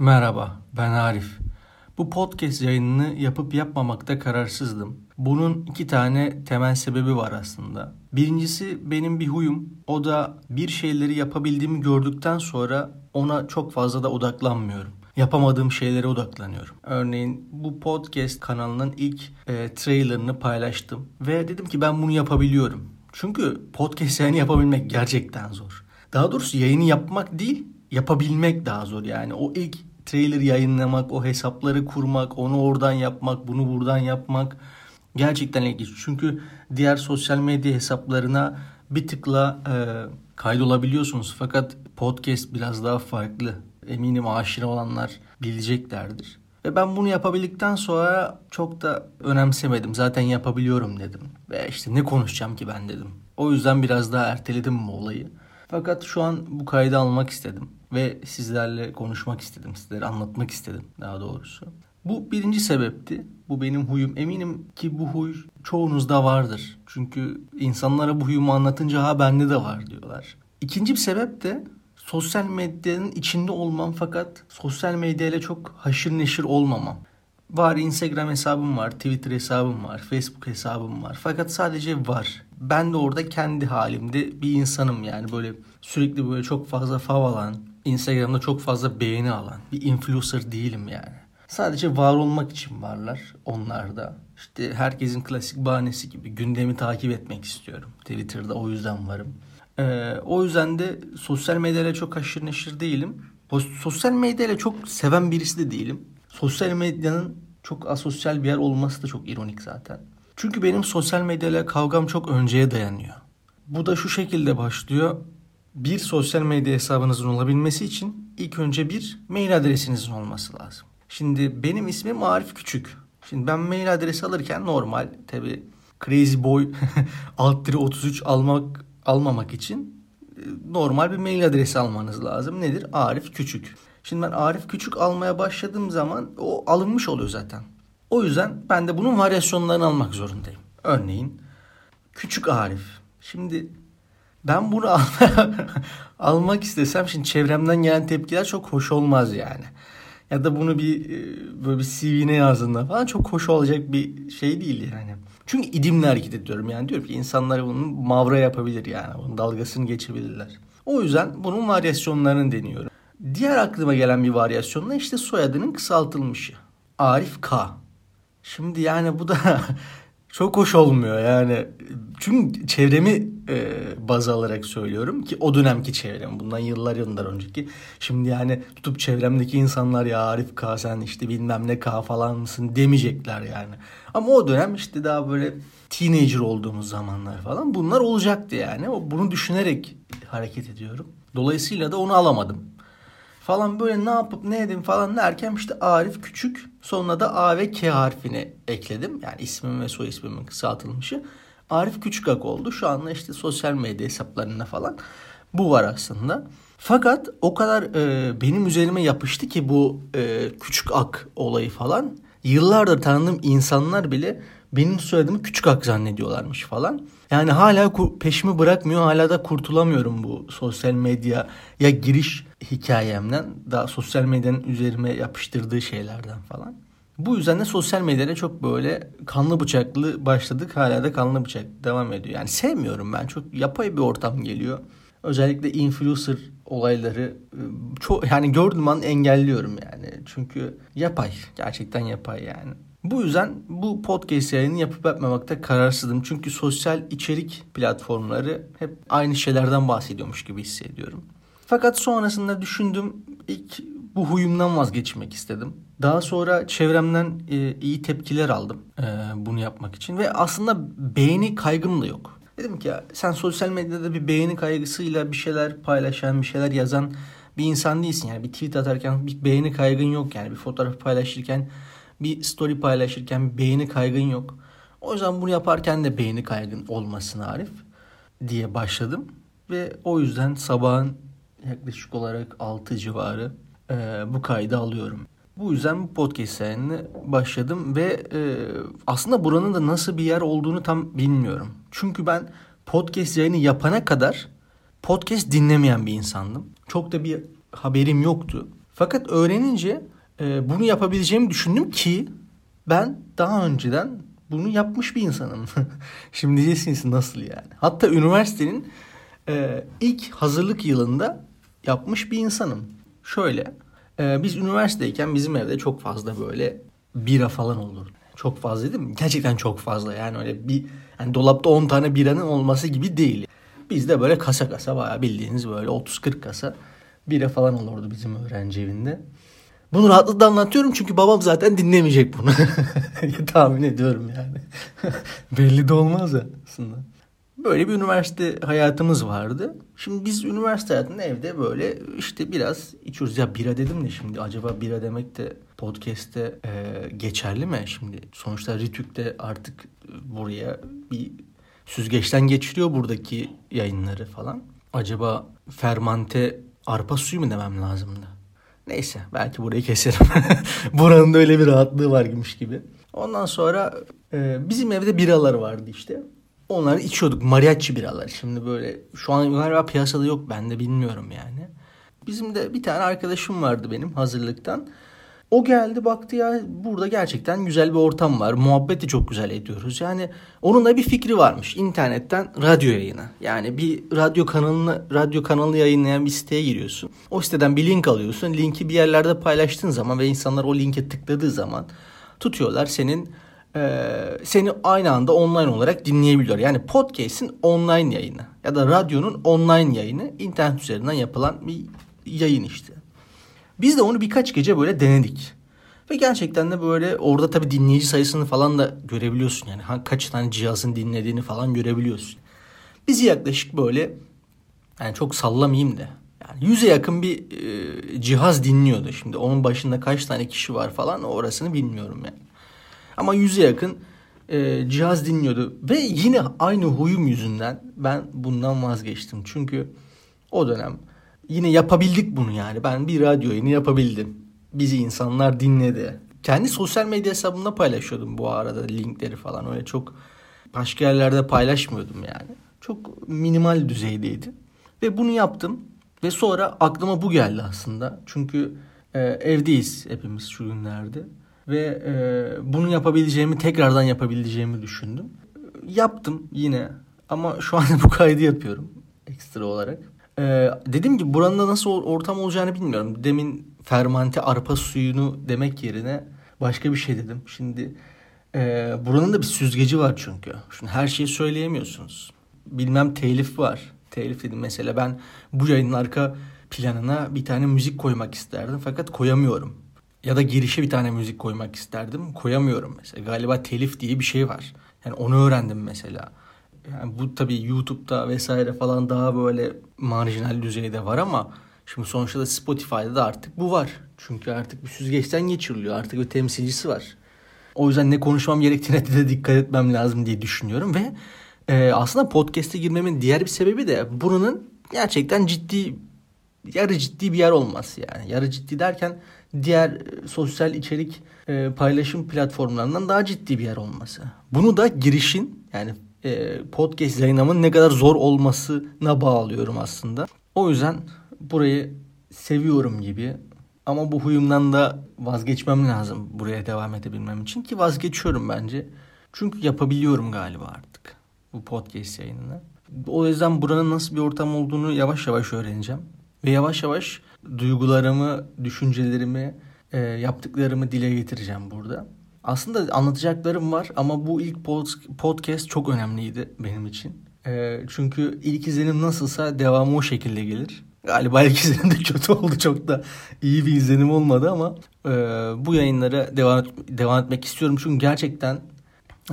Merhaba, ben Arif. Bu podcast yayınını yapıp yapmamakta kararsızdım. Bunun iki tane temel sebebi var aslında. Birincisi benim bir huyum. O da bir şeyleri yapabildiğimi gördükten sonra ona çok fazla da odaklanmıyorum. Yapamadığım şeylere odaklanıyorum. Örneğin bu podcast kanalının ilk e, trailerını paylaştım. Ve dedim ki ben bunu yapabiliyorum. Çünkü podcast yayını yapabilmek gerçekten zor. Daha doğrusu yayını yapmak değil, yapabilmek daha zor yani. O ilk trailer yayınlamak, o hesapları kurmak, onu oradan yapmak, bunu buradan yapmak gerçekten ilginç. Çünkü diğer sosyal medya hesaplarına bir tıkla e, kaydolabiliyorsunuz. Fakat podcast biraz daha farklı. Eminim aşina olanlar bileceklerdir. Ve ben bunu yapabildikten sonra çok da önemsemedim. Zaten yapabiliyorum dedim. Ve işte ne konuşacağım ki ben dedim. O yüzden biraz daha erteledim bu olayı. Fakat şu an bu kaydı almak istedim ve sizlerle konuşmak istedim, sizlere anlatmak istedim daha doğrusu. Bu birinci sebepti. Bu benim huyum. Eminim ki bu huy çoğunuzda vardır. Çünkü insanlara bu huyumu anlatınca ha bende de var diyorlar. İkinci bir sebep de sosyal medyanın içinde olmam fakat sosyal medyayla çok haşır neşir olmamam. Var Instagram hesabım var, Twitter hesabım var, Facebook hesabım var. Fakat sadece var. Ben de orada kendi halimde bir insanım yani böyle sürekli böyle çok fazla fav alan, Instagram'da çok fazla beğeni alan bir influencer değilim yani. Sadece var olmak için varlar onlar da. İşte herkesin klasik bahanesi gibi gündemi takip etmek istiyorum. Twitter'da o yüzden varım. Ee, o yüzden de sosyal medyayla çok aşırı neşir değilim. Sosyal medyayla çok seven birisi de değilim. Sosyal medyanın çok asosyal bir yer olması da çok ironik zaten. Çünkü benim sosyal medyayla kavgam çok önceye dayanıyor. Bu da şu şekilde başlıyor. Bir sosyal medya hesabınızın olabilmesi için ilk önce bir mail adresinizin olması lazım. Şimdi benim ismim Arif Küçük. Şimdi ben mail adresi alırken normal tabi Crazy Boy alt 33 almak almamak için e, normal bir mail adresi almanız lazım. Nedir? Arif Küçük. Şimdi ben Arif Küçük almaya başladığım zaman o alınmış oluyor zaten. O yüzden ben de bunun varyasyonlarını almak zorundayım. Örneğin Küçük Arif. Şimdi ben bunu almak istesem şimdi çevremden gelen tepkiler çok hoş olmaz yani. Ya da bunu bir e, böyle bir CV'ne yazdığında falan çok hoş olacak bir şey değil yani. Çünkü idimle hareket ediyorum yani diyorum ki insanlar bunu mavra yapabilir yani. Bunun dalgasını geçebilirler. O yüzden bunun varyasyonlarını deniyorum. Diğer aklıma gelen bir varyasyonla işte soyadının kısaltılmışı. Arif K. Şimdi yani bu da çok hoş olmuyor yani. Çünkü çevremi e, baz alarak söylüyorum ki o dönemki çevrem bundan yıllar yıllar önceki. Şimdi yani tutup çevremdeki insanlar ya Arif K sen işte bilmem ne K falan mısın demeyecekler yani. Ama o dönem işte daha böyle teenager olduğumuz zamanlar falan bunlar olacaktı yani. Bunu düşünerek hareket ediyorum. Dolayısıyla da onu alamadım falan böyle ne yapıp ne edeyim falan derken işte Arif Küçük sonuna da A ve K harfini ekledim. Yani ismim ve soy ismimin kısaltılmışı. Arif Küçük Ak oldu. Şu anda işte sosyal medya hesaplarında falan bu var aslında. Fakat o kadar e, benim üzerime yapıştı ki bu e, Küçük Ak olayı falan. Yıllardır tanıdığım insanlar bile benim soyadımı Küçük Ak zannediyorlarmış falan. Yani hala peşimi bırakmıyor. Hala da kurtulamıyorum bu sosyal medya ya giriş hikayemden. Daha sosyal medyanın üzerime yapıştırdığı şeylerden falan. Bu yüzden de sosyal medyada çok böyle kanlı bıçaklı başladık. Hala da kanlı bıçak devam ediyor. Yani sevmiyorum ben. Çok yapay bir ortam geliyor. Özellikle influencer olayları ıı, çok yani gördüğüm an engelliyorum yani. Çünkü yapay. Gerçekten yapay yani. Bu yüzden bu podcast yayını yapıp yapmamakta kararsızım. Çünkü sosyal içerik platformları hep aynı şeylerden bahsediyormuş gibi hissediyorum. Fakat sonrasında düşündüm ilk bu huyumdan vazgeçmek istedim. Daha sonra çevremden e, iyi tepkiler aldım e, bunu yapmak için ve aslında beğeni kaygım da yok. Dedim ki ya, sen sosyal medyada bir beğeni kaygısıyla bir şeyler paylaşan, bir şeyler yazan bir insan değilsin. Yani bir tweet atarken bir beğeni kaygın yok yani bir fotoğraf paylaşırken bir story paylaşırken beğeni kaygın yok. O yüzden bunu yaparken de beğeni kaygın olmasın Arif diye başladım. Ve o yüzden sabahın yaklaşık olarak 6 civarı e, bu kaydı alıyorum. Bu yüzden bu podcast serisine başladım ve e, aslında buranın da nasıl bir yer olduğunu tam bilmiyorum. Çünkü ben podcast yayını yapana kadar podcast dinlemeyen bir insandım. Çok da bir haberim yoktu. Fakat öğrenince e, bunu yapabileceğimi düşündüm ki ben daha önceden bunu yapmış bir insanım. Şimdi diyeceksiniz nasıl yani. Hatta üniversitenin e, ilk hazırlık yılında yapmış bir insanım. Şöyle e, biz üniversiteyken bizim evde çok fazla böyle bira falan olurdu. Çok fazla değil mi? Gerçekten çok fazla yani öyle bir yani dolapta 10 tane biranın olması gibi değil. Bizde böyle kasa kasa bayağı bildiğiniz böyle 30-40 kasa bira falan olurdu bizim öğrenci evinde. Bunu rahatlıkla anlatıyorum çünkü babam zaten dinlemeyecek bunu. Tahmin ediyorum yani. Belli de olmaz aslında. Böyle bir üniversite hayatımız vardı. Şimdi biz üniversite hayatında evde böyle işte biraz içiyoruz. Ya bira dedim de şimdi acaba bira demek de podcast'te e, geçerli mi? Şimdi sonuçta Ritük de artık buraya bir süzgeçten geçiriyor buradaki yayınları falan. Acaba fermante arpa suyu mu demem lazımdı? Neyse belki burayı keserim. Buranın da öyle bir rahatlığı varmış gibi. Ondan sonra e, bizim evde biralar vardı işte. Onları içiyorduk. Mariachi biralar. Şimdi böyle şu an galiba piyasada yok. Ben de bilmiyorum yani. Bizim de bir tane arkadaşım vardı benim hazırlıktan. O geldi baktı ya burada gerçekten güzel bir ortam var. Muhabbeti çok güzel ediyoruz. Yani onun da bir fikri varmış. İnternetten radyo yayını. Yani bir radyo kanalını radyo kanalı yayınlayan bir siteye giriyorsun. O siteden bir link alıyorsun. Linki bir yerlerde paylaştığın zaman ve insanlar o linke tıkladığı zaman tutuyorlar senin e, seni aynı anda online olarak dinleyebiliyor. Yani podcast'in online yayını ya da radyonun online yayını internet üzerinden yapılan bir yayın işte. Biz de onu birkaç gece böyle denedik. Ve gerçekten de böyle orada tabii dinleyici sayısını falan da görebiliyorsun. Yani kaç tane cihazın dinlediğini falan görebiliyorsun. Bizi yaklaşık böyle yani çok sallamayayım da yani yüze yakın bir e, cihaz dinliyordu. Şimdi onun başında kaç tane kişi var falan orasını bilmiyorum yani. Ama yüze yakın e, cihaz dinliyordu. Ve yine aynı huyum yüzünden ben bundan vazgeçtim. Çünkü o dönem yine yapabildik bunu yani. Ben bir radyo yayını yapabildim. Bizi insanlar dinledi. Kendi sosyal medya hesabımda paylaşıyordum bu arada linkleri falan. Öyle çok başka yerlerde paylaşmıyordum yani. Çok minimal düzeydeydi. Ve bunu yaptım. Ve sonra aklıma bu geldi aslında. Çünkü e, evdeyiz hepimiz şu günlerde. Ve e, bunu yapabileceğimi, tekrardan yapabileceğimi düşündüm. Yaptım yine. Ama şu an bu kaydı yapıyorum ekstra olarak. Ee, dedim ki buranın da nasıl ortam olacağını bilmiyorum. Demin fermante arpa suyunu demek yerine başka bir şey dedim. Şimdi e, buranın da bir süzgeci var çünkü. Şimdi her şeyi söyleyemiyorsunuz. Bilmem telif var. Telif dedim mesela ben bu yayının arka planına bir tane müzik koymak isterdim fakat koyamıyorum. Ya da girişe bir tane müzik koymak isterdim koyamıyorum mesela. Galiba telif diye bir şey var. Yani onu öğrendim mesela. Yani bu tabii YouTube'da vesaire falan daha böyle marjinal düzeyde var ama şimdi sonuçta da Spotify'da da artık bu var. Çünkü artık bir süzgeçten geçiriliyor. Artık bir temsilcisi var. O yüzden ne konuşmam gerektiğine de dikkat etmem lazım diye düşünüyorum ve e, aslında podcast'e girmemin diğer bir sebebi de buranın gerçekten ciddi yarı ciddi bir yer olması yani. Yarı ciddi derken diğer sosyal içerik e, paylaşım platformlarından daha ciddi bir yer olması. Bunu da girişin yani e, podcast yayınlamın ne kadar zor olmasına bağlıyorum aslında. O yüzden burayı seviyorum gibi ama bu huyumdan da vazgeçmem lazım buraya devam edebilmem için ki vazgeçiyorum bence. Çünkü yapabiliyorum galiba artık bu podcast yayınını. O yüzden buranın nasıl bir ortam olduğunu yavaş yavaş öğreneceğim. Ve yavaş yavaş duygularımı, düşüncelerimi, e, yaptıklarımı dile getireceğim burada. Aslında anlatacaklarım var ama bu ilk podcast çok önemliydi benim için. E, çünkü ilk izlenim nasılsa devamı o şekilde gelir. Galiba ilk izlenim de kötü oldu. Çok da iyi bir izlenim olmadı ama e, bu yayınlara devam, devam etmek istiyorum. Çünkü gerçekten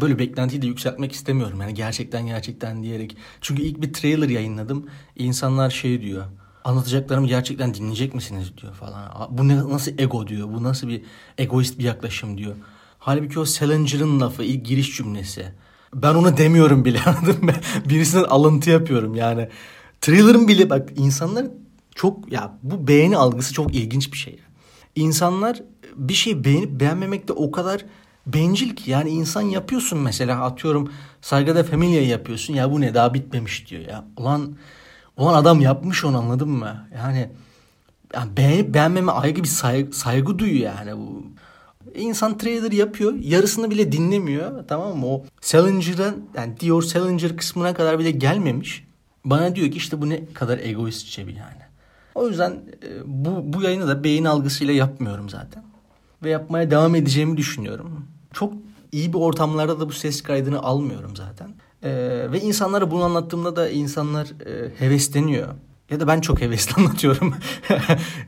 böyle beklentiyi de yükseltmek istemiyorum. Yani gerçekten gerçekten diyerek. Çünkü ilk bir trailer yayınladım. İnsanlar şey diyor. Anlatacaklarımı gerçekten dinleyecek misiniz diyor falan. Bu ne, nasıl ego diyor. Bu nasıl bir egoist bir yaklaşım diyor. Halbuki o Salinger'ın lafı ilk giriş cümlesi. Ben onu demiyorum bile anladın mı? Birisinden alıntı yapıyorum yani. Thriller'ın bile bak insanlar çok ya bu beğeni algısı çok ilginç bir şey. İnsanlar bir şey beğenip beğenmemekte o kadar bencil ki yani insan yapıyorsun mesela atıyorum Saygıda Familia'yı yapıyorsun ya bu ne daha bitmemiş diyor ya. Ulan ulan adam yapmış onu anladın mı? Yani yani beğenip beğenmeme ayrı bir saygı, saygı duyuyor yani bu. İnsan trailer yapıyor. Yarısını bile dinlemiyor. Tamam mı? O Salinger'ın yani Dior Salinger kısmına kadar bile gelmemiş. Bana diyor ki işte bu ne kadar egoistçe bir yani. O yüzden e, bu, bu yayını da beyin algısıyla yapmıyorum zaten. Ve yapmaya devam edeceğimi düşünüyorum. Çok iyi bir ortamlarda da bu ses kaydını almıyorum zaten. Ee, ve insanlara bunu anlattığımda da insanlar e, hevesleniyor. Ya da ben çok hevesli anlatıyorum.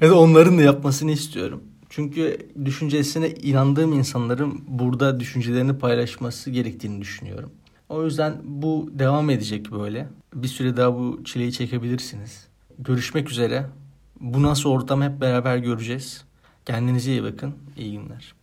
ya da onların da yapmasını istiyorum. Çünkü düşüncesine inandığım insanların burada düşüncelerini paylaşması gerektiğini düşünüyorum. O yüzden bu devam edecek böyle. Bir süre daha bu çileyi çekebilirsiniz. Görüşmek üzere. Bu nasıl ortam hep beraber göreceğiz. Kendinize iyi bakın. İyi günler.